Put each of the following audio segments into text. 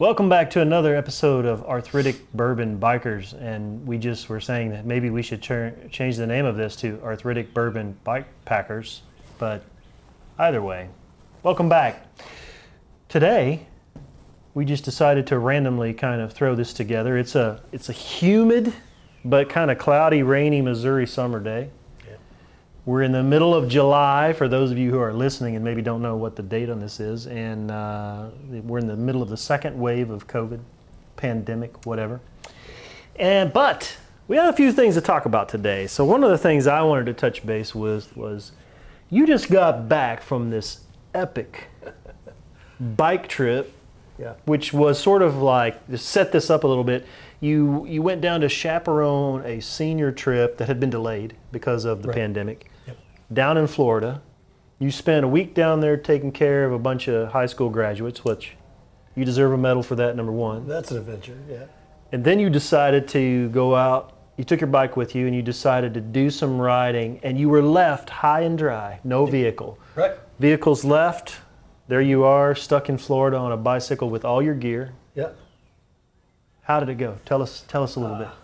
Welcome back to another episode of Arthritic Bourbon Bikers, and we just were saying that maybe we should ch- change the name of this to Arthritic Bourbon Bike Packers, but either way, welcome back. Today, we just decided to randomly kind of throw this together. It's a it's a humid but kind of cloudy, rainy Missouri summer day. We're in the middle of July for those of you who are listening and maybe don't know what the date on this is. And uh, we're in the middle of the second wave of COVID, pandemic, whatever. And but we have a few things to talk about today. So one of the things I wanted to touch base with was you just got back from this epic bike trip, Yeah. which was sort of like to set this up a little bit. You you went down to chaperone a senior trip that had been delayed because of the Right. pandemic. Down in Florida. You spent a week down there taking care of a bunch of high school graduates, which you deserve a medal for that, number one. That's an adventure. Yeah. And then you decided to go out, you took your bike with you, and you decided to do some riding, and you were left high and dry, no vehicle. Right. Vehicles left, there you are, stuck in Florida on a bicycle with all your gear. Yeah. How did it go? Tell us, tell us a little bit. Ah.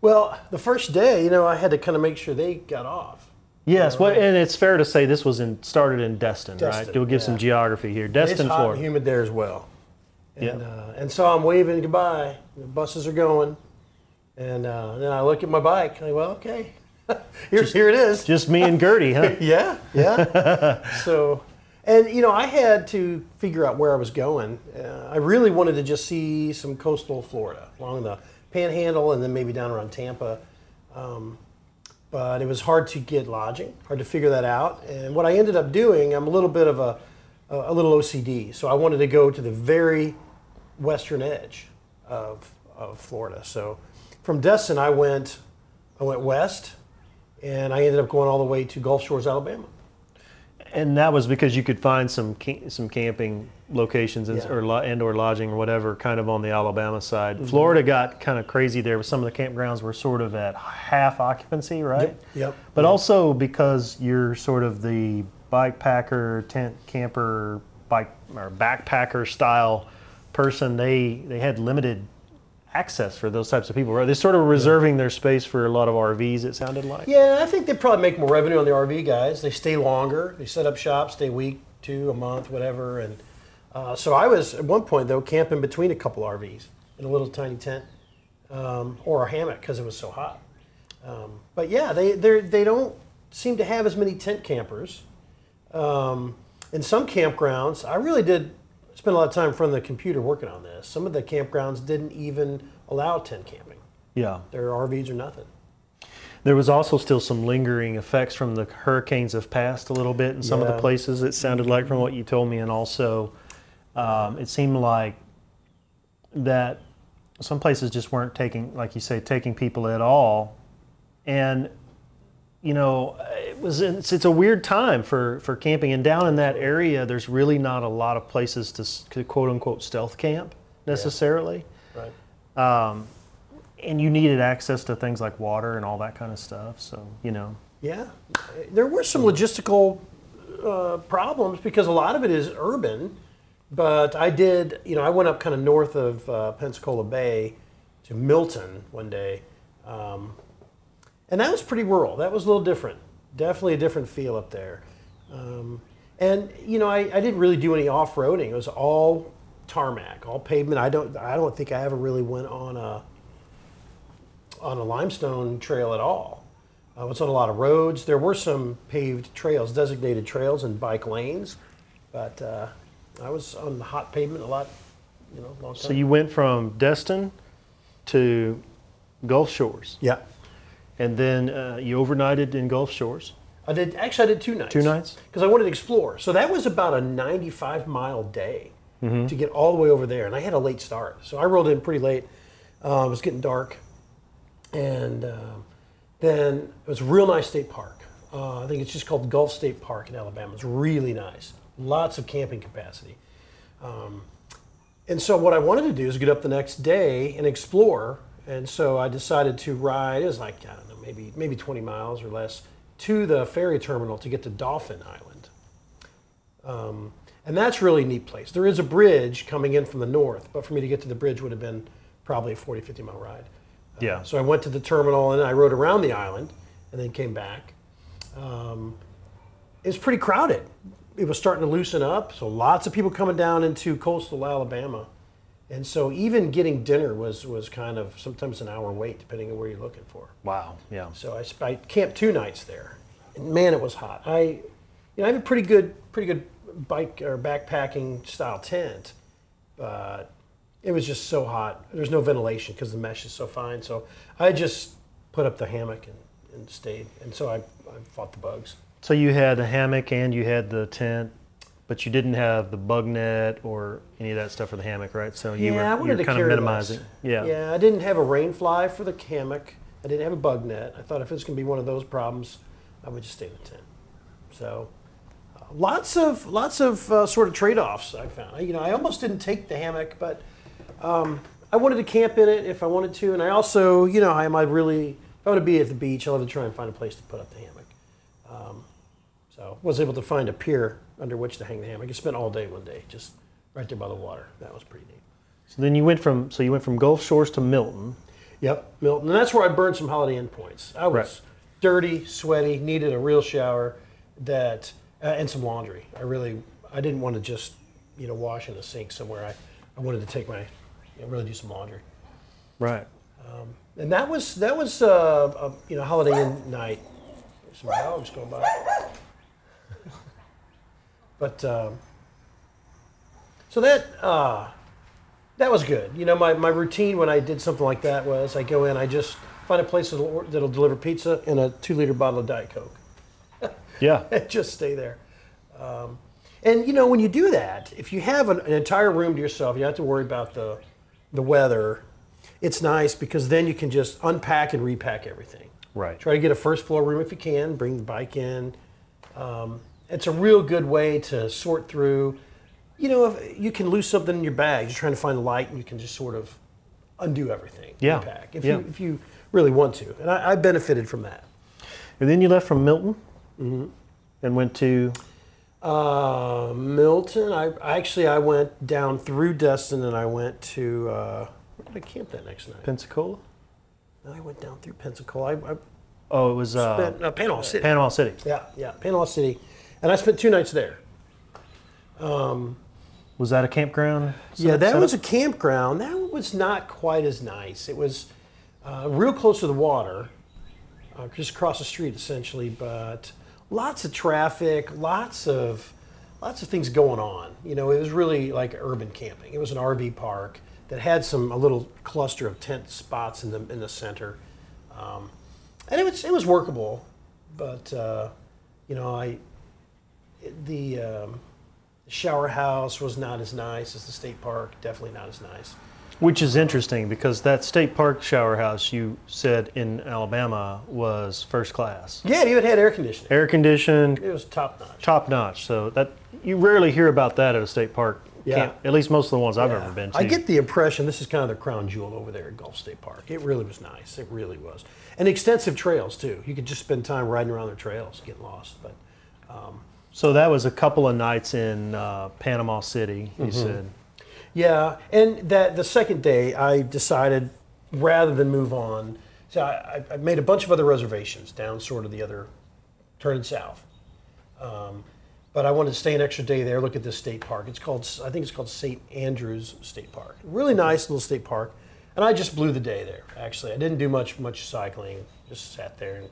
Well, the first day, you know, I had to kind of make sure they got off. Yes, well, and it's fair to say this was in, started in Destin, right? We'll give some geography here. Destin, it's Destin, hot Florida. and humid there as well. And, Yeah. uh, and so I'm waving goodbye. The buses are going. And uh, then I look at my bike. And I well, okay. here, here it is. Just me and Gertie, huh? Yeah, yeah. so, and you know, I had to figure out where I was going. Uh, I really wanted to just see some coastal Florida along the Panhandle, and then maybe down around Tampa. Um, but it was hard to get lodging, hard to figure that out. And what I ended up doing, I'm a little bit of a, a little OCD, so I wanted to go to the very western edge of, of Florida. So, from Destin, I went, I went west, and I ended up going all the way to Gulf Shores, Alabama. And that was because you could find some some camping locations and, Yeah. or and or lodging or whatever, kind of on the Alabama side. Mm-hmm. Florida got kind of crazy there. Some of the campgrounds were sort of at half occupancy, right? Yep, yep. But also because you're sort of the bike packer, tent camper, bike or backpacker style person, they they had limited access for those types of people. Right? They're sort of reserving their space for a lot of RVs. It sounded like. Yeah, I think they probably make more revenue on the RV guys. They stay longer. They set up shop, stay a week, two, a month, whatever. And uh, so I was at one point though camping between a couple RVs in a little tiny tent um, or a hammock because it was so hot. Um, but yeah, they they they don't seem to have as many tent campers. Um, in some campgrounds, I really did spend a lot of time in front of the computer working on this. Some of the campgrounds didn't even allow tent camping. Yeah. Their RVs or nothing. There was also still some lingering effects from the hurricanes have passed a little bit in some of the places. It sounded like from what you told me, and also um, it seemed like that some places just weren't taking, like you say, taking people at all. And you know, it was it's, it's a weird time for for camping. And down in that area, there's really not a lot of places to, to quote unquote stealth camp necessarily Right. um, and you needed access to things like water and all that kind of stuff. So you know, Yeah, there were some logistical uh, problems because a lot of it is urban. But I did, you know, I went up kind of north of uh, Pensacola Bay to Milton one day, um, and that was pretty rural. That was a little different. Definitely a different feel up there. Um, and you know, I, I didn't really do any off roading. It was all tarmac, all pavement. I don't, I don't think I ever really went on a on a limestone trail at all. I was on a lot of roads. There were some paved trails, designated trails, and bike lanes, but uh, I was on the hot pavement a lot. You know, long time. so you went from Destin to Gulf Shores, yeah, and then uh, you overnighted in Gulf Shores. I did. Actually, I did two nights. Two nights? because I wanted to explore. So that was about a 95 mile day to get all the way over there, and I had a late start. So I rolled in pretty late. Uh, it was getting dark, and um then it was a real nice state park. Uh, I think it's just called Gulf State Park in Alabama. It's really nice. Lots of camping capacity. Um, and so what I wanted to do is get up the next day and explore. And so I decided to ride. It was like I don't know, maybe maybe 20 miles or less to the ferry terminal to get to Dauphin Island. Um, And that's really a neat place. There is a bridge coming in from the north, but for me to get to the bridge would have been probably a 40, 50 mile ride. Yeah. So I went to the terminal and I rode around the island and then came back. Um, it was pretty crowded. It was starting to loosen up, so lots of people coming down into coastal Alabama. And so even getting dinner was, was kind of sometimes an hour wait, depending on where you're looking for. Wow. Yeah. So I, I camped two nights there, and man, it was hot. I, you know, I have a pretty good, pretty good bike or backpacking style tent, but it was just so hot. There's no ventilation because the mesh is so fine. So I just put up the hammock and, and stayed, and so I, I fought the bugs. So you had a hammock and you had the tent, but you didn't have the bug net or any of that stuff for the hammock, right? So you yeah, I were, wanted you to were kind of minimizing. less. Yeah. Yeah, I didn't have a rain fly for the hammock. I didn't have a bug net. I thought if it's going to be one of those problems, I would just stay in the tent. So, uh, lots of lots of uh, sort of trade-offs I found. I, you know, I almost didn't take the hammock, but um, I wanted to camp in it if I wanted to, and I also, you know, I might really if I want to be at the beach, I'll have to try and find a place to put up the hammock. Um, so, was able to find a pier under which to hang the hammock. I spent all day one day just right there by the water. That was pretty neat. So then you went from so you went from Gulf Shores to Milton. Yep, Milton. And that's where I burned some Holiday Inn points. I was Right. dirty, sweaty, needed a real shower, that uh, and some laundry. I really, I didn't want to just, you know, wash in a sink somewhere. I, I wanted to take my, you know, really do some laundry. Right. And that was that was uh, a you know Holiday Inn night. There's some dogs going by. But um, so that uh, that was good. You know, my, my routine when I did something like that was I go in, I just find a place that'll, that'll deliver pizza and a two liter bottle of Diet Coke. Yeah. and just stay there. Um, and you know, when you do that, if you have an, an entire room to yourself, you don't have to worry about the the weather. It's nice because then you can just unpack and repack everything. Right. Try to get a first floor room if you can. Bring the bike in. Um, it's a real good way to sort through. You know, if you can lose something in your bag, you're trying to find the light, and you can just sort of undo everything. Yeah. Repack if Yeah. you if you really want to. And I, I benefited from that. And then you left from Milton Mm-hmm. and went to Uh, Milton. I I actually I went down through Destin and I went to uh, where did I camp that next night? Pensacola. I went down through Pensacola. I, I Oh, it was uh, spent uh, Panama City. Panama City. yeah, yeah, Panama City, and I spent two nights there. Was that a campground? Yeah, that was a campground. That was not quite as nice. It was uh, real close to the water, uh, just across the street essentially, but lots of traffic, lots of lots of things going on. You know, it was really like urban camping. It was an RV park that had some a little cluster of tent spots in the in the center, um, and it was it was workable, but uh, you know I the um, shower house was not as nice as the state park. Definitely not as nice. Which is interesting because that state park shower house you said in Alabama was first class, Yeah, it even had air conditioning. air conditioned, It was top notch. top notch. So that you rarely hear about that at a state park. Yeah. camp. At least most of the ones I've Yeah. ever been to. I get the impression this is kind of the crown jewel over there at Gulf State Park. It really was nice. It really was. And extensive trails too. You could just spend time riding around the trails, getting lost. But so that was a couple of nights in uh, Panama City. You Mm-hmm. said. yeah, and that the second day I decided rather than move on, so I, I- made a bunch of other reservations down sort of the other, turning south. Um, but I wanted to stay an extra day there, look at this state park. It's called, I think it's called St. Andrews State Park. Really nice little state park. And I just blew the day there, actually. I didn't do much much cycling, just sat there and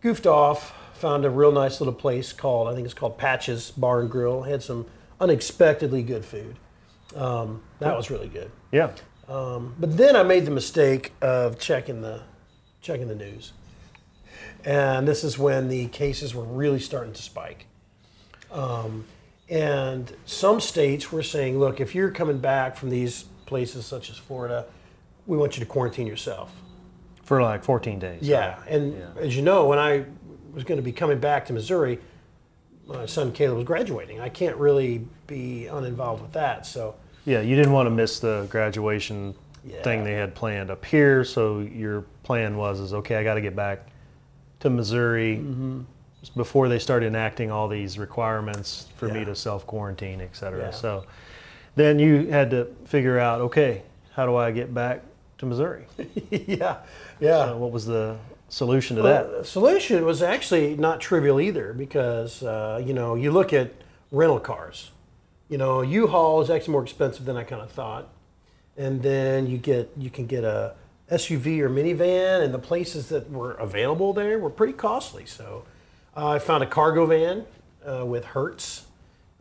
goofed off. Found a real nice little place called, I think it's called Patches Bar and Grill. Had some unexpectedly good food. Um, that was really good. Yeah. Um, but then I made the mistake of checking the checking the news, and this is when the cases were really starting to spike. Um, and some states were saying, "Look, if you're coming back from these places such as Florida, we want you to quarantine yourself." For like 14 days. Yeah, and Yeah. as you know, when I was going to be coming back to Missouri, my son Caleb was graduating. I can't really be uninvolved with that, so. Yeah, you didn't want to miss the graduation Yeah. thing they had planned up here. So your plan was, is okay, I got to get back to Missouri, Mm-hmm. before they start enacting all these requirements for me to self quarantine, et cetera. Yeah. So then you had to figure out, okay, how do I get back to Missouri? yeah, yeah. So what was the solution to that? Well, the solution was actually not trivial either because uh, you know you look at rental cars. You know, U-Haul is actually more expensive than I kind of thought, and then you get you can get a SUV or minivan, and the places that were available there were pretty costly. So uh, I found a cargo van uh, with Hertz.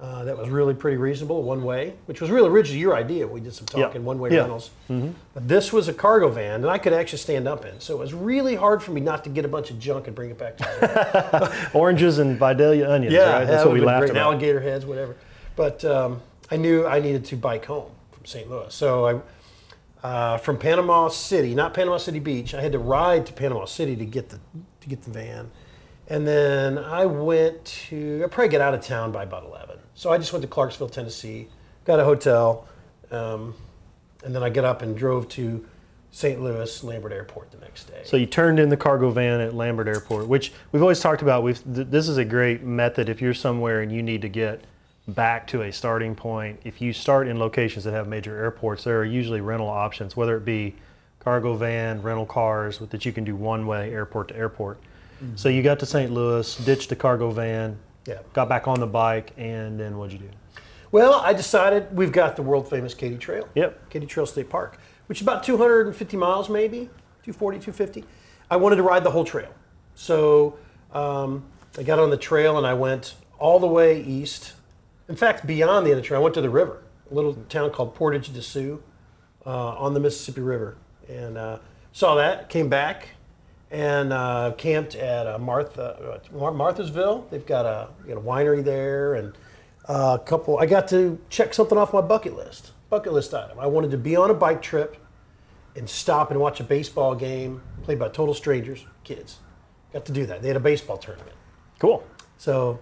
Uh, that was really pretty reasonable, one way, which was really originally your idea. We did some Yeah. talking one way Yeah. rentals. But this was a cargo van, and I could actually stand up in. So it was really hard for me not to get a bunch of junk and bring it back to Oranges and Vidalia onions, Yeah, right? That's that what we laughed great. About. Alligator heads, whatever. But um, I knew I needed to bike home from St. Louis. So I, uh, from Panama City, not Panama City Beach, I had to ride to Panama City to get the to get the van, and then I went to I probably get out of town by about eleven. So I just went to Clarksville, Tennessee, got a hotel, um, and then I got up and drove to St. Louis Lambert Airport the next day. So you turned in the cargo van at Lambert Airport, which we've always talked about. We've, th- this is a great method if you're somewhere and you need to get back to a starting point. If you start in locations that have major airports, there are usually rental options, whether it be cargo van, rental cars that you can do one way airport to airport. So you got to St. Louis, ditched the cargo van, yeah. got back on the bike, and then what'd you do? Well, I decided we've got the world famous Katy Trail. Yep. Katy Trail State Park, which is about 250 miles, maybe 240, 250. I wanted to ride the whole trail. So um, I got on the trail and I went all the way east. In fact, beyond the end of the trail, I went to the river, a little town called Portage de Sioux uh, on the Mississippi River. And uh, saw that, came back, and uh, camped at uh, Martha, uh, Mar- Marthasville. They've got a, got a winery there and uh, a couple. I got to check something off my bucket list. Bucket list item. I wanted to be on a bike trip and stop and watch a baseball game played by total strangers, kids. Got to do that. They had a baseball tournament. Cool. So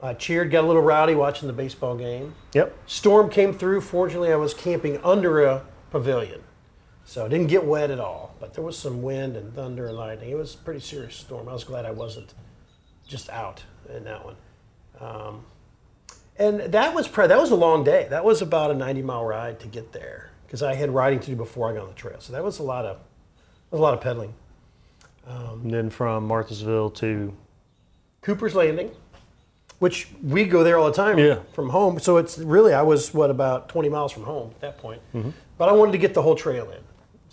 I cheered, got a little rowdy watching the baseball game. Yep. Storm came through. Fortunately, I was camping under a pavilion. So I didn't get wet at all, but there was some wind and thunder and lightning. It was a pretty serious storm. I was glad I wasn't just out in that one. Um, and that was pre- that was a long day. That was about a 90 mile ride to get there because I had riding to do before I got on the trail. So that was a lot of was a lot of pedaling. And then from Marthasville to Cooper's Landing, which we go there all the time Yeah. from home. So it's really I was what about 20 miles from home at that point. But I wanted to get the whole trail in.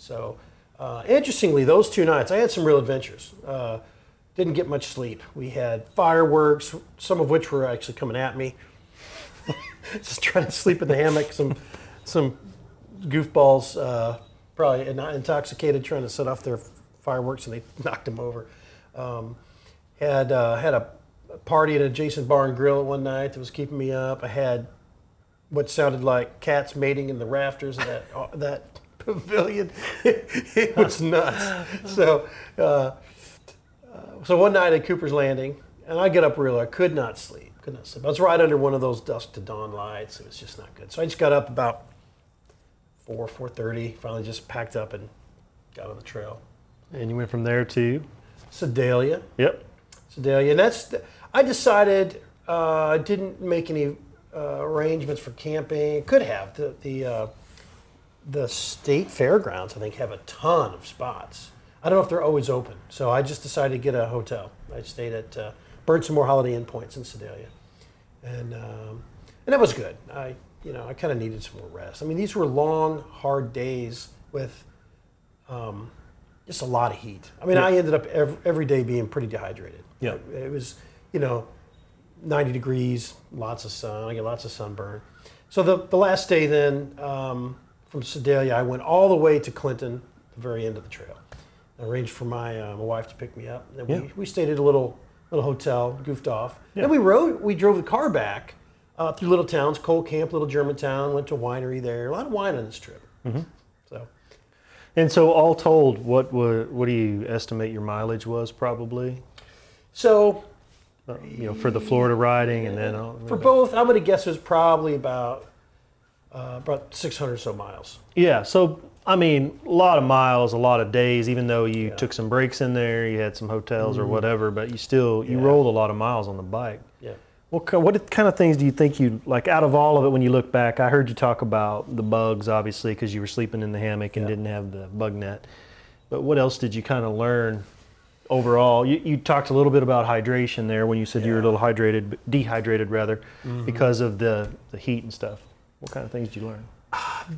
So uh, interestingly, those two nights I had some real adventures. Uh, didn't get much sleep. We had fireworks, some of which were actually coming at me. Just trying to sleep in the hammock. Some some goofballs, uh, probably in- intoxicated, trying to set off their fireworks, and they knocked them over. Um, had uh, had a party at a Jason Bar and Grill one night that was keeping me up. I had what sounded like cats mating in the rafters of that uh, that pavilion. it was nuts. So. Uh, so one night at Cooper's Landing, and I get up real. I could not sleep. Could not sleep. I was right under one of those dusk to dawn lights. It was just not good. So I just got up about four, four thirty. Finally, just packed up and got on the trail. and you went from there to Sedalia, yep. Sedalia, and that's. I decided uh, I didn't make any uh, arrangements for camping. Could have the the uh, the state fairgrounds. I think have a ton of spots. I don't know if they're always open, so I just decided to get a hotel. I stayed at uh, more Holiday Inn points in Sedalia, and um, and that was good. I you know I kind of needed some more rest. I mean these were long, hard days with um, just a lot of heat. I mean Yeah. I ended up every, every day being pretty dehydrated. Yeah. it was you know 90 degrees, lots of sun. I get lots of sunburn. So the, the last day then um, from Sedalia, I went all the way to Clinton, the very end of the trail. I arranged for my, uh, my wife to pick me up. Then Yeah. we, we stayed at a little little hotel, goofed off. Yeah. Then we rode. We drove the car back uh, through little towns, Cole Camp, little Germantown. Went to a winery there. A lot of wine on this trip. Mm-hmm. So And so, all told, what wa- what do you estimate your mileage was probably? so Uh, you know, for the Florida riding, and then for both, I'm going to guess it was probably about uh, about 600 or so miles. yeah. So I mean, a lot of miles, a lot of days. Even though you Yeah. Mm-hmm. took some breaks in there, you had some hotels or whatever, but you still you Yeah. rolled a lot of miles on the bike. Yeah. What what kind of things do you think you like out of all of it when you look back? I heard you talk about the bugs, obviously, because you were sleeping in the hammock and Yeah. didn't have the bug net. But what else did you kind of learn overall? You, you talked a little bit about hydration there when you said you were a little hydrated, dehydrated rather, Mm-hmm. because of the the heat and stuff. What kind of things did you learn?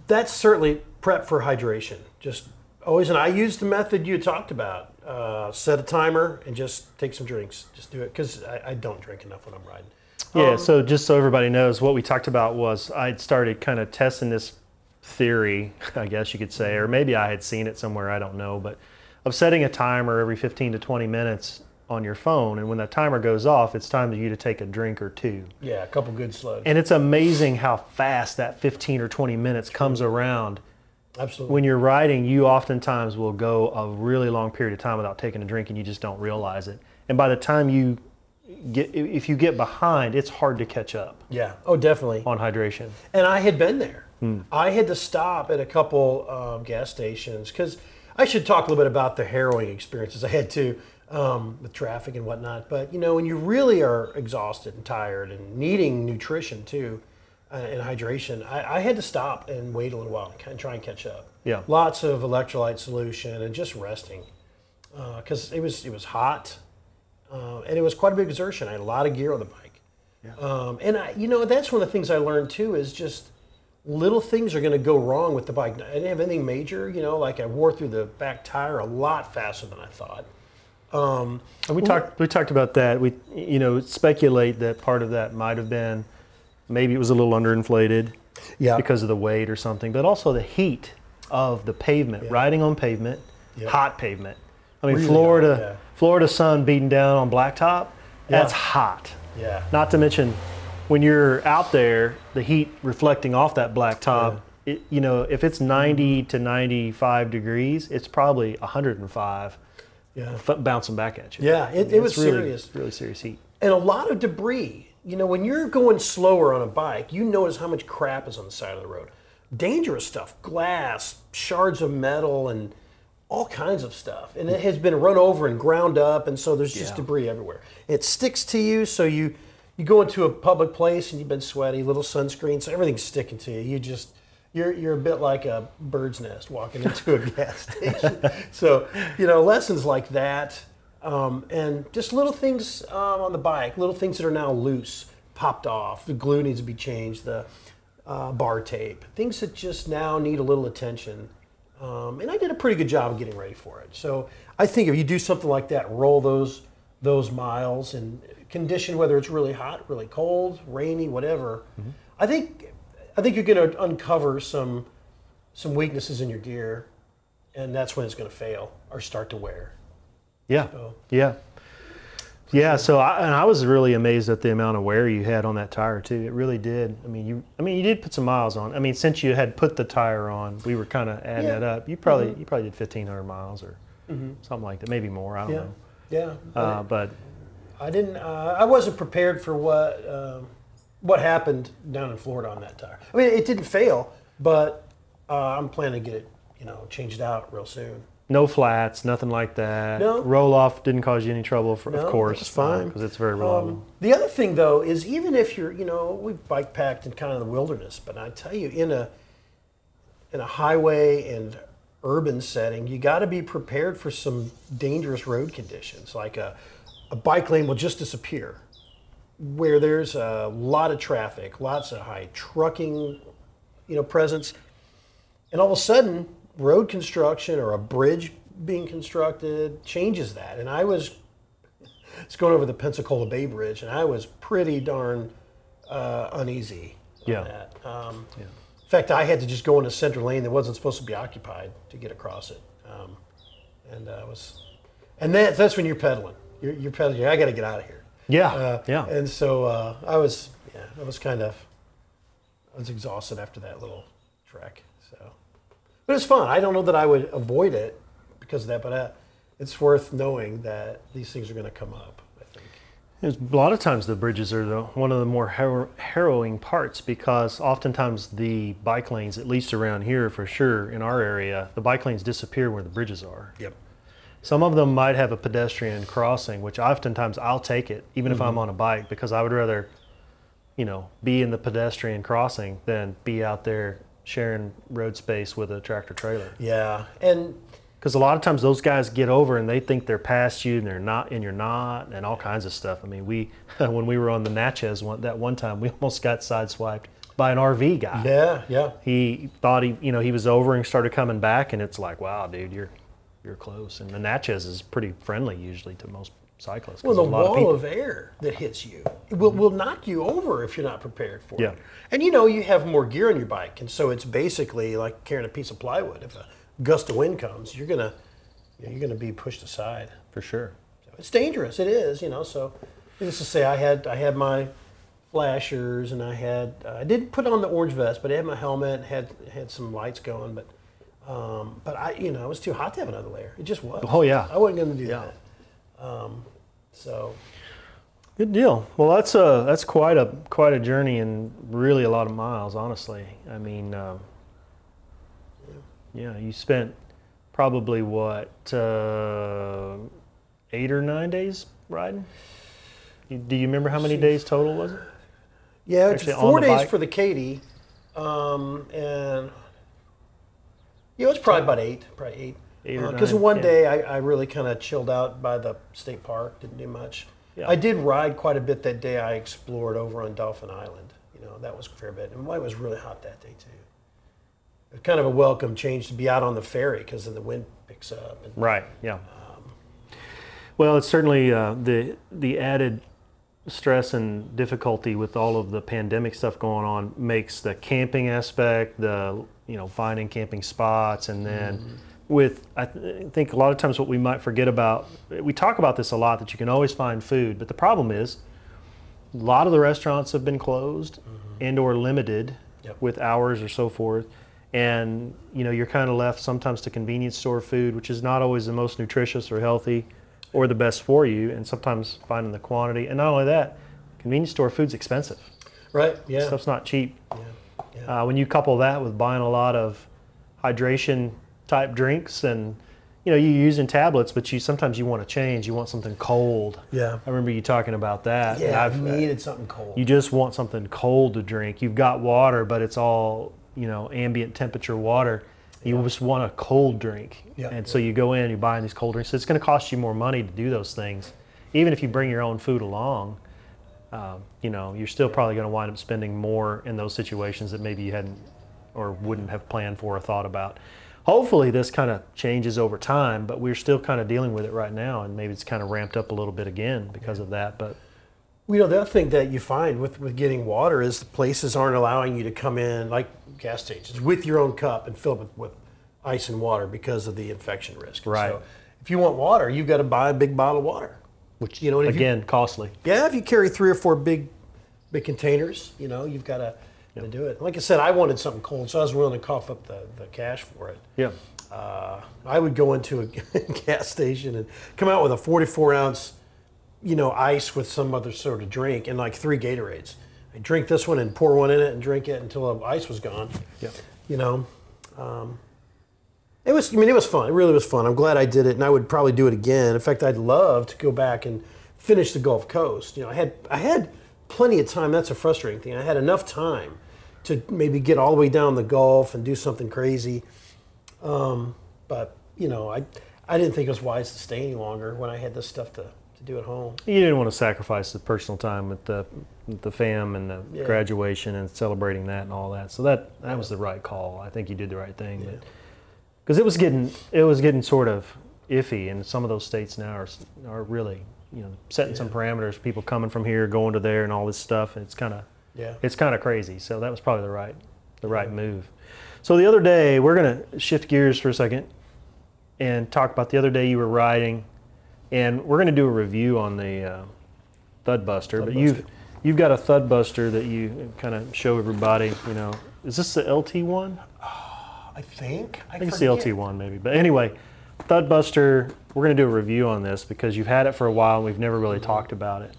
That's certainly prep for hydration. Just always, and I use the method you talked about. Uh, set a timer and just take some drinks. Just do it because I, I don't drink enough when I'm riding. Yeah, Um, so just so everybody knows, what we talked about was I'd started kind of testing this theory, I guess you could say, or maybe I had seen it somewhere, I don't know, but of setting a timer every 15 to 20 minutes on your phone. And when that timer goes off, it's time for you to take a drink or two. Yeah, a couple good slugs. And it's amazing how fast that 15 or 20 minutes comes around. Absolutely. When you're riding, you oftentimes will go a really long period of time without taking a drink and you just don't realize it. And by the time you get, if you get behind, it's hard to catch up yeah. Oh, definitely. on hydration. And I had been there. I had to stop at a couple um, gas stations because I should talk a little bit about the harrowing experiences I had too um, with traffic and whatnot. But you know, when you really are exhausted and tired and needing nutrition too uh, and hydration, I, I had to stop and wait a little while and try and catch up. Yeah. Lots of electrolyte solution and just resting because it was it was hot uh, and it was quite a big exertion. I had a lot of gear on the bike. Um, and I, you know, that's one of the things I learned too is just little things are going to go wrong with the bike. I didn't have anything major, you know, like I wore through the back tire a lot faster than I thought. Um, And we talked we talked about that. We you know speculate that part of that might have been maybe it was a little underinflated yeah, because of the weight or something, but also the heat of the pavement, riding on pavement, Yeah. hot pavement. I mean Really Florida hot, yeah. Florida sun beating down on blacktop, that's hot. yeah, Not to mention when you're out there, the heat reflecting off that blacktop. It, you know, if it's 90 to 95 degrees, it's probably 105 yeah. f- bouncing back at you. Yeah, it- it was really, serious. Really serious heat. and a lot of debris. You know, when you're going slower on a bike, you notice how much crap is on the side of the road. Dangerous stuff, glass, shards of metal, and all kinds of stuff. And it has been run over and ground up, and so there's just Yeah. debris everywhere. It sticks to you, so you you go into a public place and you've been sweaty, little sunscreen, so everything's sticking to you. You just you're you're a bit like a bird's nest walking into a gas station. So you know lessons like that, um, and just little things um, on the bike, little things that are now loose, popped off. The glue needs to be changed. The uh, bar tape, things that just now need a little attention. Um, and I did a pretty good job of getting ready for it. So I think if you do something like that, roll those those miles and condition whether it's really hot, really cold, rainy, whatever. I think I think you're going to uncover some some weaknesses in your gear, and that's when it's going to fail or start to wear. Yeah. So- Yeah. Yeah. So I, and I was really amazed at the amount of wear you had on that tire too. It really did. I mean, you. I mean, you did put some miles on. I mean, since you had put the tire on, we were kind of adding Yeah. that up. You probably you probably did fifteen hundred miles or something like that, maybe more. I don't Yeah, know. yeah. but Uh, but I didn't. Uh, I wasn't prepared for what um, what happened down in Florida on that tire. I mean, it didn't fail, but uh, I'm planning to get it, you know, changed out real soon. no flats, nothing like that. No. Roll off didn't cause you any trouble, for, No, of course. It's fine. because it's very reliable. Um, the other thing, though, is even if you're, you know, we've bike packed in kind of the wilderness, but I tell you, in a in a highway and urban setting, you got to be prepared for some dangerous road conditions. Like a, a bike lane will just disappear, where there's a lot of traffic, lots of high trucking, you know, presence, and all of a sudden, road construction or a bridge being constructed changes that. And I was it's going over the Pensacola Bay Bridge, and I was pretty darn uh, uneasy. Yeah. That. Um, In fact, I had to just go in a center lane that wasn't supposed to be occupied to get across it, um, and uh, was, and that, that's when you're pedaling. You're, you're pedaling. I got to get out of here. Yeah. Uh, yeah. And so uh, I was, yeah, I was kind of, I was exhausted after that little trek. So, but it's fun. I don't know that I would avoid it because of that, but uh, it's worth knowing that these things are going to come up. I think. There's- A lot of times the bridges are the, one of the more har- harrowing parts because oftentimes the bike lanes, at least around here for sure in our area, the bike lanes disappear where the bridges are. Yep. Some of them might have a pedestrian crossing, which oftentimes I'll take it, even if I'm mm-hmm. on a bike, because I would rather, you know, be in the pedestrian crossing than be out there sharing road space with a tractor trailer. Yeah, and Because a lot of times those guys get over and they think they're past you and they're not, and you're not, and all kinds of stuff. I mean, we when we were on the Natchez one that one time, we almost got sideswiped by an RV guy. yeah, yeah. He thought he, you know, he was over and started coming back, and it's like, wow, dude, you're you're close. And the Natchez is pretty friendly usually to most cyclists. Well, the lot of wall of, air that hits you it will, will knock you over if you're not prepared for Yeah. it. And you know, you have more gear on your bike, and so it's basically like carrying a piece of plywood. If a gust of wind comes, you're gonna you're gonna be pushed aside. for sure. So it's dangerous. It is, you know. So, needless to say, I had I had my flashers, and I had uh, I didn't put on the orange vest, but I had my helmet, and had had some lights going, but. Um, but I, you know, it was too hot to have another layer. It just was. Oh, yeah. I wasn't going to do Yeah. that. Um, so Good deal. Well, that's a that's quite a quite a journey and really a lot of miles. Honestly, I mean, um, yeah, you spent probably what uh, eight or nine days riding. You, do you remember how many days total was it? Yeah, it's Actually, four days bike? for the Katy, um, and yeah, it was probably about eight, probably eight. Eight or Because nine, one yeah. day I, I really kind of chilled out by the state park, didn't do much. Yeah. I did ride quite a bit that day. I explored over on Dauphin Island. You know, that was a fair bit, and why it was really hot that day too. It was kind of a welcome change to be out on the ferry because then the wind picks up. And, Right. Yeah. Well, it's certainly uh, the the added stress and difficulty with all of the pandemic stuff going on makes the camping aspect, the you know finding camping spots, and then mm-hmm. with I th- think a lot of times what we might forget about we talk about this a lot that you can always find food, but the problem is a lot of the restaurants have been closed mm-hmm. and or limited Yep. with hours or so forth and you know you're kind of left sometimes to convenience store food which is not always the most nutritious or healthy or the best for you and sometimes finding the quantity and not only that convenience store food's expensive right? Yeah. stuff's not cheap yeah. Yeah. uh, when you couple that with buying a lot of hydration type drinks and you know you're using tablets but you sometimes you want to change you want something cold yeah. i remember you talking about that Yeah. I I've- needed something cold. you just want something cold to drink. You've got water, but it's all you know ambient temperature water. You just want a cold drink, Yeah, and so you go in, you're buying these cold drinks. It's going to cost you more money to do those things, even if you bring your own food along. Um, you know, you're still probably going to wind up spending more in those situations that maybe you hadn't or wouldn't have planned for or thought about. Hopefully, this kind of changes over time, but we're still kind of dealing with it right now, and maybe it's kind of ramped up a little bit again because of that. But You know, the other thing that you find with, with getting water is the places aren't allowing you to come in, like gas stations, with your own cup and fill it with, with ice and water because of the infection risk. Right. So if you want water, you've got to buy a big bottle of water. Which you know, if you, again, costly. yeah, if you carry three or four big, big containers, you know, you've got to, to do it. Like I said, I wanted something cold, so I was willing to cough up the, the cash for it. Yeah. Uh, I would go into a gas station and come out with a 44 ounce, you know, ice with some other sort of drink and like three Gatorades. I drink this one and pour one in it and drink it until the ice was gone. Yeah. You know, um, it was. I mean, it was fun. It really was fun. I'm glad I did it, and I would probably do it again. In fact, I'd love to go back and finish the Gulf Coast. You know, I had I had plenty of time. That's a frustrating thing. I had enough time to maybe get all the way down the Gulf and do something crazy. Um, but you know, I I didn't think it was wise to stay any longer when I had this stuff to, to do at home. You didn't want to sacrifice the personal time with the with the fam and the Yeah. graduation and celebrating that and all that. So that that was the right call. I think you did the right thing. Because it was getting it was getting sort of iffy, and some of those states now are are really you know setting some parameters. People coming from here, going to there, and all this stuff. And it's kind of Yeah. it's kind of crazy. So that was probably the right the right move. So the other day, we're gonna shift gears for a second and talk about the other day you were riding, and we're gonna do a review on the uh, Thud Buster. But you've you've got a Thud Buster that you kind of show everybody. You know, is this the LT one? I think. I, I think it's the LT one maybe. But anyway, Thud Buster. We're gonna do a review on this because you've had it for a while and we've never really talked about it.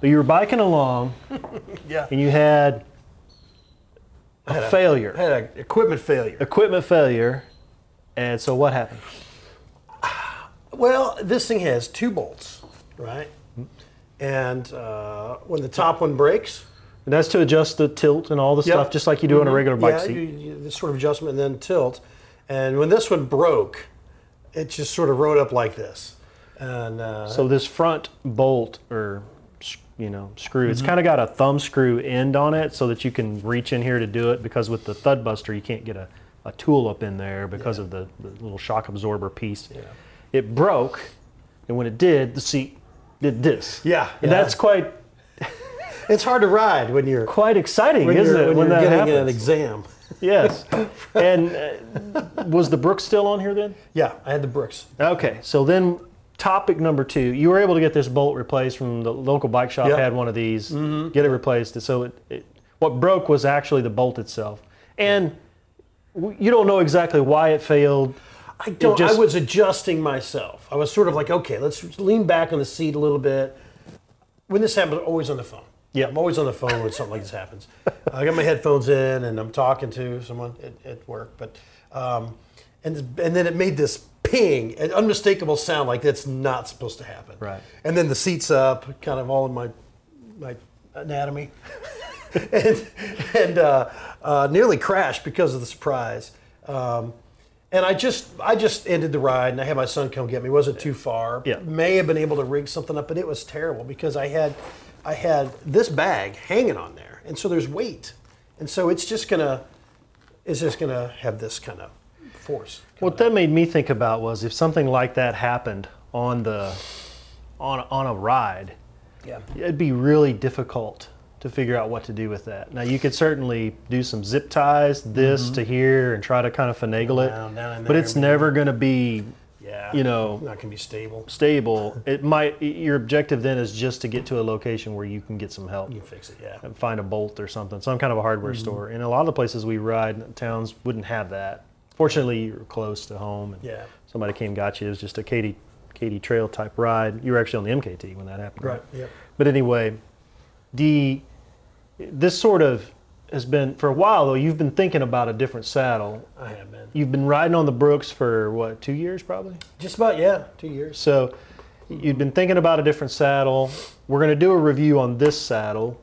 But you were biking along Yeah. and you had a had failure, I had an equipment failure. equipment failure. And so what happened? Well, this thing has two bolts, right? And uh, when the top one breaks, And that's to adjust the tilt and all the Yep. stuff, just like you do on a regular bike yeah, seat. you, you, this sort of adjustment and then tilt. And when this one broke, it just sort of rode up like this. And uh, So this front bolt or you know screw, Mm-hmm. it's kind of got a thumb screw end on it, so that you can reach in here to do it. Because with the Thud Buster, you can't get a, a tool up in there because of the, the little shock absorber piece. Yeah. It broke, and when it did, the seat did this. Yeah, and yeah. that's quite it's hard to ride when you're quite exciting, when isn't you're, it? when when you're getting happens. an exam. yes. and uh, was the Brooks still on here then? Yeah, I had the Brooks. Okay, so then topic number two, you were able to get this bolt replaced from the local bike shop. Yep. Had one of these, get it replaced. So it, it, what broke was actually the bolt itself, and you don't know exactly why it failed. I don't. just- I was adjusting myself. I was sort of like, okay, let's lean back on the seat a little bit. When this happens, always on the phone. Yeah. I'm always on the phone when something like this happens. I got my headphones in and I'm talking to someone at, at work, but um, and and then it made this ping, an unmistakable sound like that's not supposed to happen. Right. And then the seats up, kind of all in my my anatomy, and and uh, uh, nearly crashed because of the surprise. Um, and I just I just ended the ride, and I had my son come get me. It wasn't too far. Yeah. May have been able to rig something up, but it was terrible because I had I had this bag hanging on there, and so there's weight, and so it's just gonna it's just gonna have this kind of force. What that made me think about was if something like that happened on the on on a ride, Yeah. it'd be really difficult to figure out what to do with that. Now you could certainly do some zip ties, this mm-hmm. to here, and try to kind of finagle it, Down, down but it's never going to be Yeah. You know- not gonna be stable. stable. It might. Your objective then is just to get to a location where you can get some help. You can fix it. Yeah. and find a bolt or something, some kind of a hardware mm-hmm. store. And a lot of the places we ride, towns wouldn't have that. Fortunately, you're close to home, and Yeah. somebody came got you. It was just a Katy, Katy Trail type ride. You were actually on the MKT when that happened, Right. Yep. But anyway, the this sort of has been for a while though. You've been thinking about a different saddle. I have been. You've been riding on the Brooks for what two years probably. Just about yeah, two years. So you'd been thinking about a different saddle. We're going to do a review on this saddle,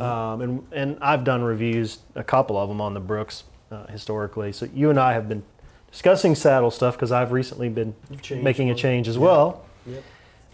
um, and and I've done reviews, a couple of them on the Brooks uh, historically. So you and I have been discussing saddle stuff because I've recently been making a change as well. Yep.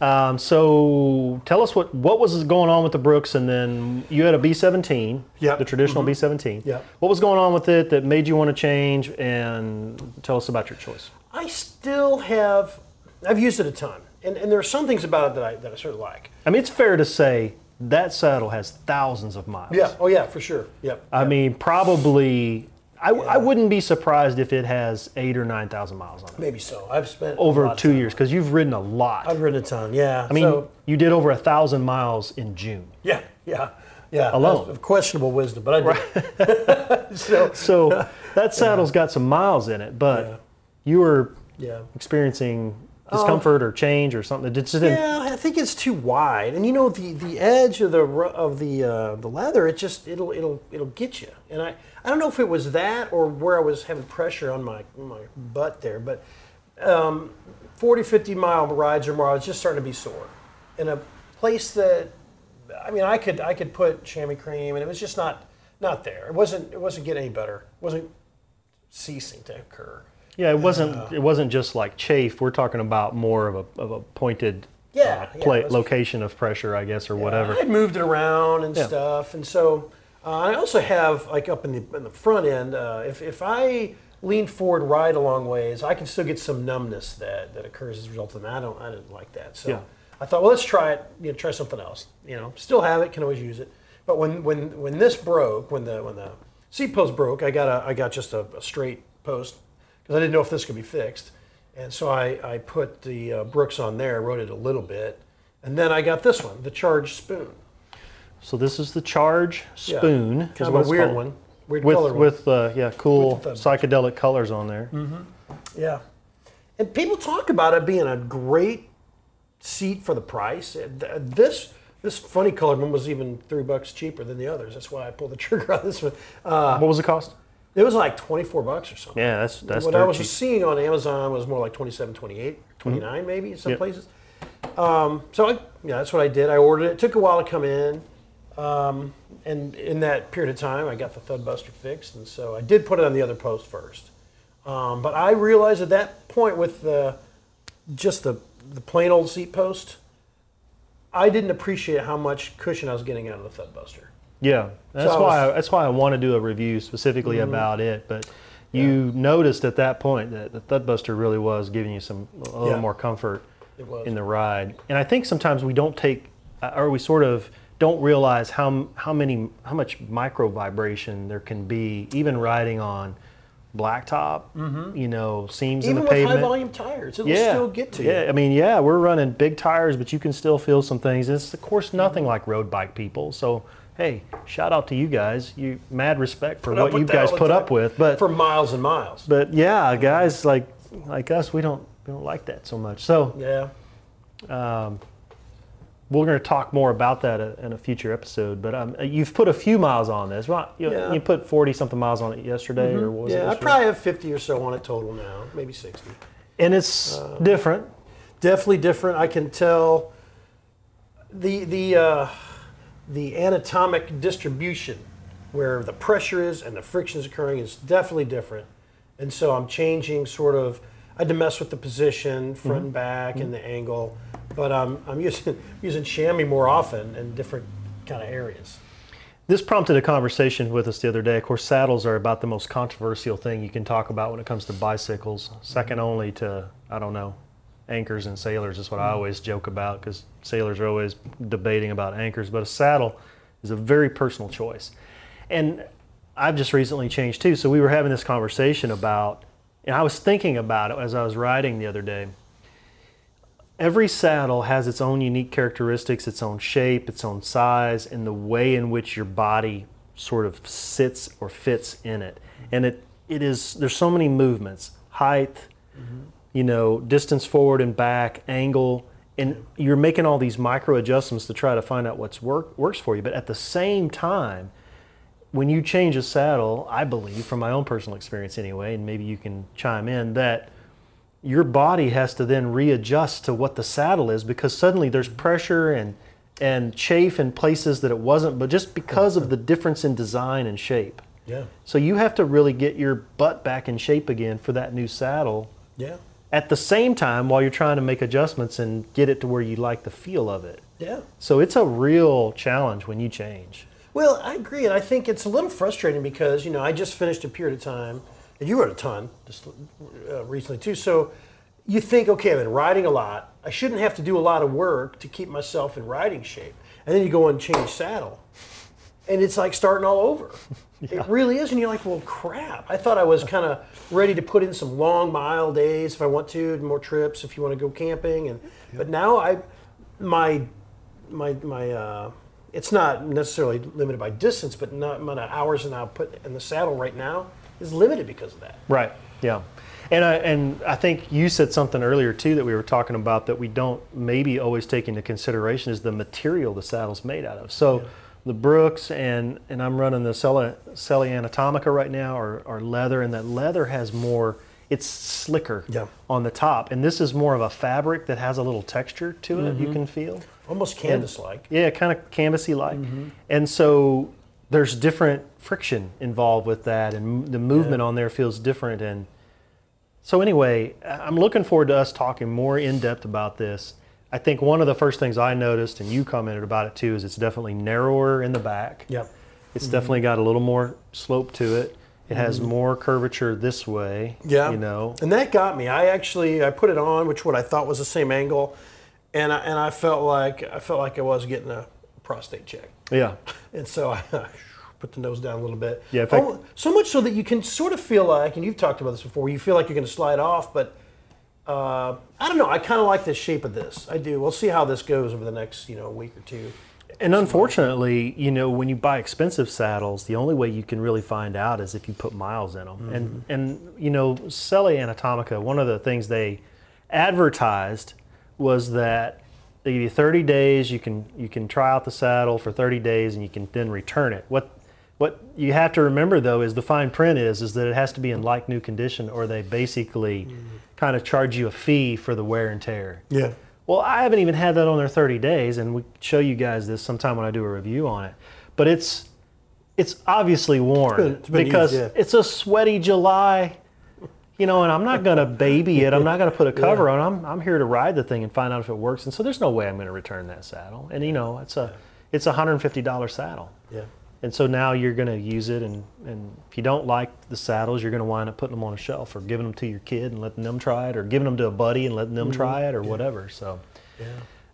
Um, so tell us what what was going on with the Brooks, and then you had a B17, Yep. the traditional B17. Yep. What was going on with it that made you want to change, and tell us about your choice. I still have. I've used it a ton, and, and there are some things about it that I that I sort of like. I mean, it's fair to say that saddle has thousands of miles. Yeah. Oh yeah, for sure. Yep. I mean, probably. I, I wouldn't be surprised if it has eight or nine thousand miles on it Maybe so. I've spent over two years because you've ridden a lot. I've ridden a ton. Yeah. I mean, so, you did over a thousand miles in June. yeah, yeah, yeah. Alone. Of questionable wisdom, but I did. so So that saddle's got some miles in it, but Yeah. you were yeah. experiencing discomfort or change or something. It just didn't. Yeah, I think it's too wide, and you know the, the edge of the of the uh, the leather, it just it'll it'll it'll get you. And I, I don't know if it was that or where I was having pressure on my my butt there, but um, 40, 50 mile rides or more, I was just starting to be sore. In a place that, I mean, I could I could put chamois cream, and it was just not not there. It wasn't it wasn't getting any better. It wasn't ceasing to occur. Yeah, it wasn't. It wasn't just like chafe. We're talking about more of a of a pointed Yeah, uh, yeah, was- location of pressure, I guess, or whatever. I moved it around and Yeah. stuff, and so uh, I also have like up in the in the front end. Uh, if if I lean forward, ride a long ways, I can still get some numbness that that occurs as a result of that. I don't I didn't like that, so Yeah. I thought, well, let's try it. You know, try something else. You know, still have it, can always use it. But when when when this broke, when the when the seat post broke, I got a I got just a, a straight post because I didn't know if this could be fixed. And so I, I put the uh, Brooks on there, wrote it a little bit, and then I got this one, the Charge Spoon. So this is the Charge Yeah. Spoon. is Kind of what a weird called. one, weird With color one. with uh, yeah, cool With psychedelic colors on there. Mm-hmm. Yeah, and people talk about it being a great seat for the price. This This funny colored one was even three bucks cheaper than the others. That's why I pulled the trigger on this one. Uh, what was the cost? it was like 24 bucks or something. Yeah, that's that's what I was cheap. seeing on Amazon was more like 27, 28, 29 maybe in some Yep. places. Um, so I, yeah, that's what I did. I ordered it. It took a while to come in. Um, and in that period of time, I got the Thud Buster fixed. And so I did put it on the other post first. Um, but I realized at that point with the, just the, the plain old seat post, I didn't appreciate how much cushion I was getting out of the Thud Buster. Yeah, that's I why was- Mm-hmm. I, that's why I want to do a review specifically about it. But you noticed at that point that the Thudbuster really was giving you some a little Yeah. more comfort in the ride. And I think sometimes we don't take, or we sort of don't realize how how many how much micro vibration there can be even riding on blacktop. You know, seams Mm-hmm. Even in the with pavement. high volume tires, it'll yeah, still get to you. yeah. I mean, yeah, we're running big tires, but you can still feel some things. It's of course nothing Mm-hmm. like road bike people. So hey, shout out to you guys. You mad respect for Put what you guys put up with. But For miles and miles. but yeah, guys like like us, we don't we don't like that so much. So Yeah. We're going to talk more about that uh, in a future episode. But um, you've put a few miles on this, right? You, Yeah. you put forty something miles on it yesterday, or what was it? Yeah, I probably have 50 or so on it total now, maybe 60. and it's Uh, different. Definitely different. I can tell the the uh, the anatomic distribution where the pressure is and the friction is occurring is definitely different. And so I'm changing sort of. I had to mess with the position, front and mm-hmm. back, and the mm-hmm. angle, but um, I'm I'm using using chamois more often in different kind of areas. This prompted a conversation with us the other day. Of course, saddles are about the most controversial thing you can talk about when it comes to bicycles, second mm-hmm. only to, I don't know, anchors and sailors is what I always joke about because sailors are always debating about anchors. But a saddle is a very personal choice. And I've just recently changed too. So we were having this conversation about, and I was thinking about it as I was riding the other day every saddle has its own unique characteristics, its own shape, its own size, and the way in which your body sort of sits or fits in it. And it, it is there's so many movements, height, mm-hmm. you know, distance forward and back, angle, and you're making all these micro adjustments to try to find out what's work works for you. But at the same time, when you change a saddle, I believe, from my own personal experience anyway, and maybe you can chime in, that your body has to then readjust to what the saddle is because suddenly there's pressure and and chafe in places that it wasn't, but just because of the difference in design and shape. Yeah. So you have to really get your butt back in shape again for that new saddle Yeah. at the same time while you're trying to make adjustments and get it to where you like the feel of it. Yeah. So it's a real challenge when you change. Well, I agree, and I think it's a little frustrating because you know I just finished a period of time, and you wrote a ton just uh, recently too. So you think, okay, I've been riding a lot. I shouldn't have to do a lot of work to keep myself in riding shape, and then you go and change saddle, and it's like starting all over. It really is, and you're like, well, crap. I thought I was kind of ready to put in some long mile days if I want to, and more trips if you want to go camping, and but now I, my my my uh, it's not necessarily limited by distance, but not amount of hours and I put in the saddle right now is limited because of that. Right. Yeah. And I, and I think you said something earlier too that we were talking about that we don't maybe always take into consideration is the material the saddle's made out of. So the Brooks and and I'm running the Selle Anatomica right now are, are leather and that leather has more it's slicker Yeah. on the top and this is more of a fabric that has a little texture to it you mm-hmm. can feel. Almost canvas like. Yeah, kind of canvassy like. Mm-hmm. And so there's different friction involved with that, and the movement on there feels different. And so, anyway, I'm looking forward to us talking more in depth about this. I think one of the first things I noticed, and you commented about it too, is it's definitely narrower in the back. Yeah. It's definitely got a little more slope to it. It has more curvature this way. Mm-hmm. Yeah. You know. And that got me. I actually I put it on, which what I thought was the same angle, and I, and I felt like I felt like I was getting a prostate check. Yeah. And so I put the nose down a little bit. Yeah, fact- Oh, so much so that you can sort of feel like, and you've talked about this before, you feel like you're going to slide off, but uh, I don't know. I kind of like the shape of this. I do. We'll see how this goes over the next, you know, week or two. And unfortunately, you know, when you buy expensive saddles, the only way you can really find out is if you put miles in them. And and you know, Selle Anatomica, one of the things they advertised was that they give you 30 days. You can you can try out the saddle for 30 days, and you can then return it. What what you have to remember though is the fine print is is that it has to be in like new condition, or they basically mm. kind of charge you a fee for the wear and tear. Yeah. Well, I haven't even had that on there 30 days, and we show you guys this sometime when I do a review on it. But it's it's obviously worn it's been, it's been because used, yeah. it's a sweaty July, you know, and I'm not gonna baby it. I'm not gonna put a cover yeah. on. I'm I'm here to ride the thing and find out if it works. And so there's no way I'm gonna return that saddle. And you know, it's a it's a hundred and fifty dollar saddle. Yeah. And so now you're going to use it, and, and if you don't like the saddles, you're going to wind up putting them on a shelf or giving them to your kid and letting them try it, or giving them to a buddy and letting them mm-hmm. try it, or yeah. whatever. So, yeah.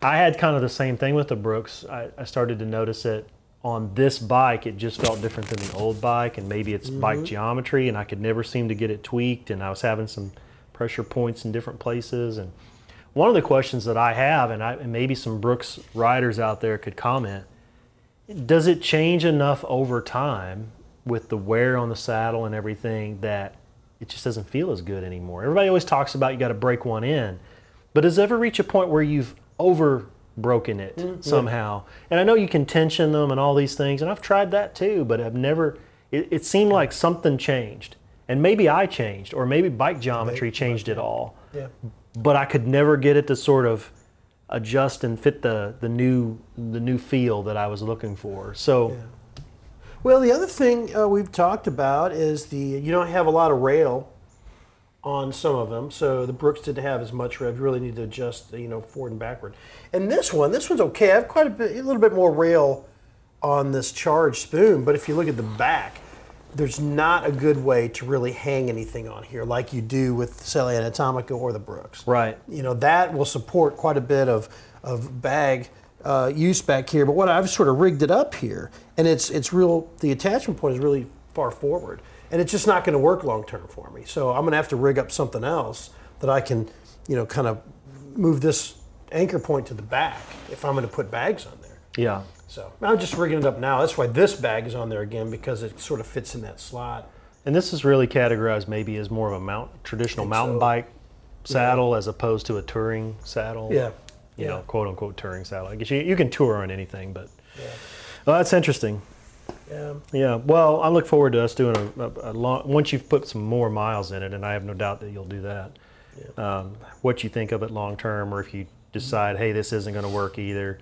I had kind of the same thing with the Brooks. I, I, started to notice it on this bike. It just felt different than the old bike, and maybe it's mm-hmm. bike geometry, and I could never seem to get it tweaked, and I was having some pressure points in different places. And one of the questions that I have, and, I, and maybe some Brooks riders out there could comment does it change enough over time with the wear on the saddle and everything that it just doesn't feel as good anymore? Everybody always talks about you got to break one in, but does it ever reach a point where you've over broken it mm-hmm. somehow? And I know you can tension them and all these things, and I've tried that too, but I've never. It, it seemed like something changed, and maybe I changed, or maybe bike geometry changed it all. Yeah. But I could never get it to sort of adjust and fit the the new the new feel that I was looking for. So. Yeah. Well, the other thing uh, we've talked about is the you don't have a lot of rail on some of them, so the Brooks didn't have as much rev. You really need to adjust, you know, forward and backward. And this one, this one's okay. I have quite a bit, a little bit more rail on this Charge Spoon, but if you look at the back, there's not a good way to really hang anything on here like you do with Selle Anatomica or the Brooks. Right. You know, that will support quite a bit of, of bag uh, use back here. But what I've sort of rigged it up here, and it's, it's real, the attachment point is really far forward. And it's just not going to work long term for me. So I'm going to have to rig up something else that I can, you know, kind of move this anchor point to the back if I'm going to put bags on there. Yeah. So I'm just rigging it up now. That's why this bag is on there again because it sort of fits in that slot. And this is really categorized maybe as more of a mount traditional mountain so. bike saddle yeah. as opposed to a touring saddle. Yeah. You yeah. know, quote unquote touring saddle. I guess you, you can tour on anything, but yeah. well, that's interesting. Yeah. Yeah. Well, I look forward to us doing a, a, a, long. Once you've put some more miles in it, and I have no doubt that you'll do that. Yeah. Um, what you think of it long term, or if you decide, hey, this isn't going to work either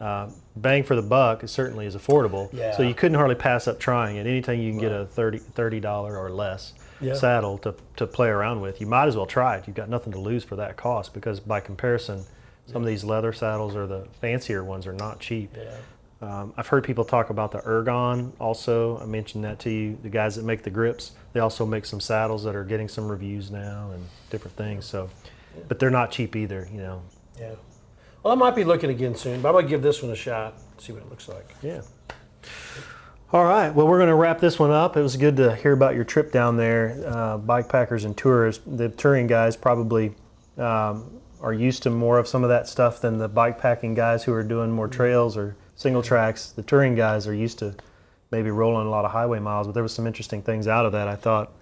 uh, bang for the buck it certainly is affordable. Yeah. So you couldn't hardly pass up trying it. Anytime you can get a 30 $30 or less yeah. saddle to, to play around with, you might as well try it. You've got nothing to lose for that cost because by comparison, some of these leather saddles or the fancier ones are not cheap. Yeah. Um, I've heard people talk about the Ergon also. I mentioned that to you. The guys that make the grips, they also make some saddles that are getting some reviews now and different things. So, but they're not cheap either, you know. Yeah. Well, I might be looking again soon, but I'm going to give this one a shot, see what it looks like. Yeah. All right. Well, we're going to wrap this one up. It was good to hear about your trip down there. Uh, bike packers and tourists, the touring guys probably um, are used to more of some of that stuff than the bike packing guys who are doing more trails or single tracks. The touring guys are used to maybe rolling a lot of highway miles, but there was some interesting things out of that. I thought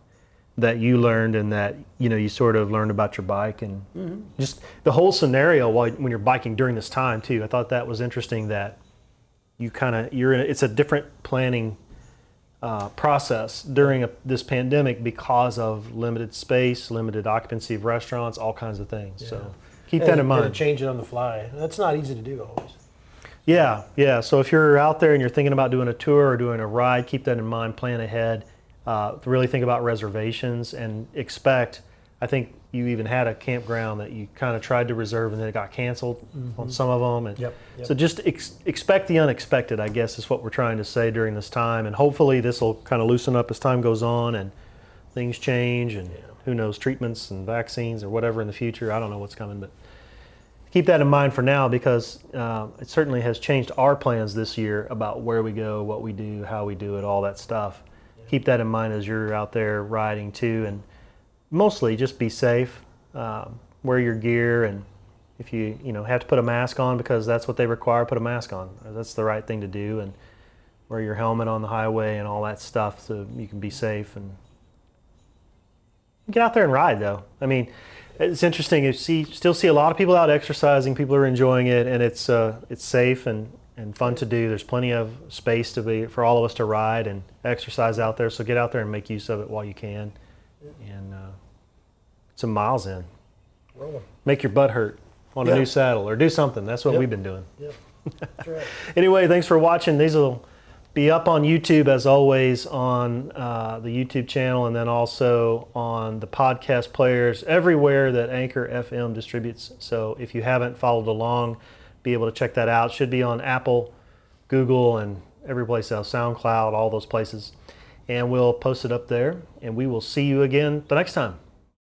that you learned and that you know you sort of learned about your bike and mm-hmm. just the whole scenario while when you're biking during this time too. I thought that was interesting that you kind of you're in a, it's a different planning uh, process during a, this pandemic because of limited space, limited occupancy of restaurants, all kinds of things. Yeah. So keep and, that in mind. change it on the fly. That's not easy to do always. Yeah, yeah. So if you're out there and you're thinking about doing a tour or doing a ride, keep that in mind. Plan ahead uh, really think about reservations and expect. I think you even had a campground that you kind of tried to reserve and then it got canceled mm-hmm. on some of them. And yep, yep. so just ex- expect the unexpected, I guess, is what we're trying to say during this time. And hopefully this will kind of loosen up as time goes on and things change and yeah. who knows, treatments and vaccines or whatever in the future. I don't know what's coming, but keep that in mind for now because uh, it certainly has changed our plans this year about where we go, what we do, how we do it, all that stuff keep that in mind as you're out there riding too. And mostly just be safe, um, wear your gear, and if you you know have to put a mask on because that's what they require, put a mask on. That's the right thing to do, and wear your helmet on the highway and all that stuff so you can be safe and get out there and ride though. I mean, it's interesting. You see, still see a lot of people out exercising. People are enjoying it, and it's uh, it's safe and, and fun to do. There's plenty of space to be for all of us to ride and exercise out there. So get out there and make use of it while you can, and uh, some miles in. Rolling. Make your butt hurt on Yeah. a new saddle or do something. That's what Yep. we've been doing. Yep. Right. Anyway, thanks for watching. These will be up on YouTube as always on uh, the YouTube channel and then also on the podcast players everywhere that Anchor FM distributes. So if you haven't followed along, be able to check that out. Should be on Apple, Google, and every place else, SoundCloud, all those places. And we'll post it up there. And we will see you again the next time.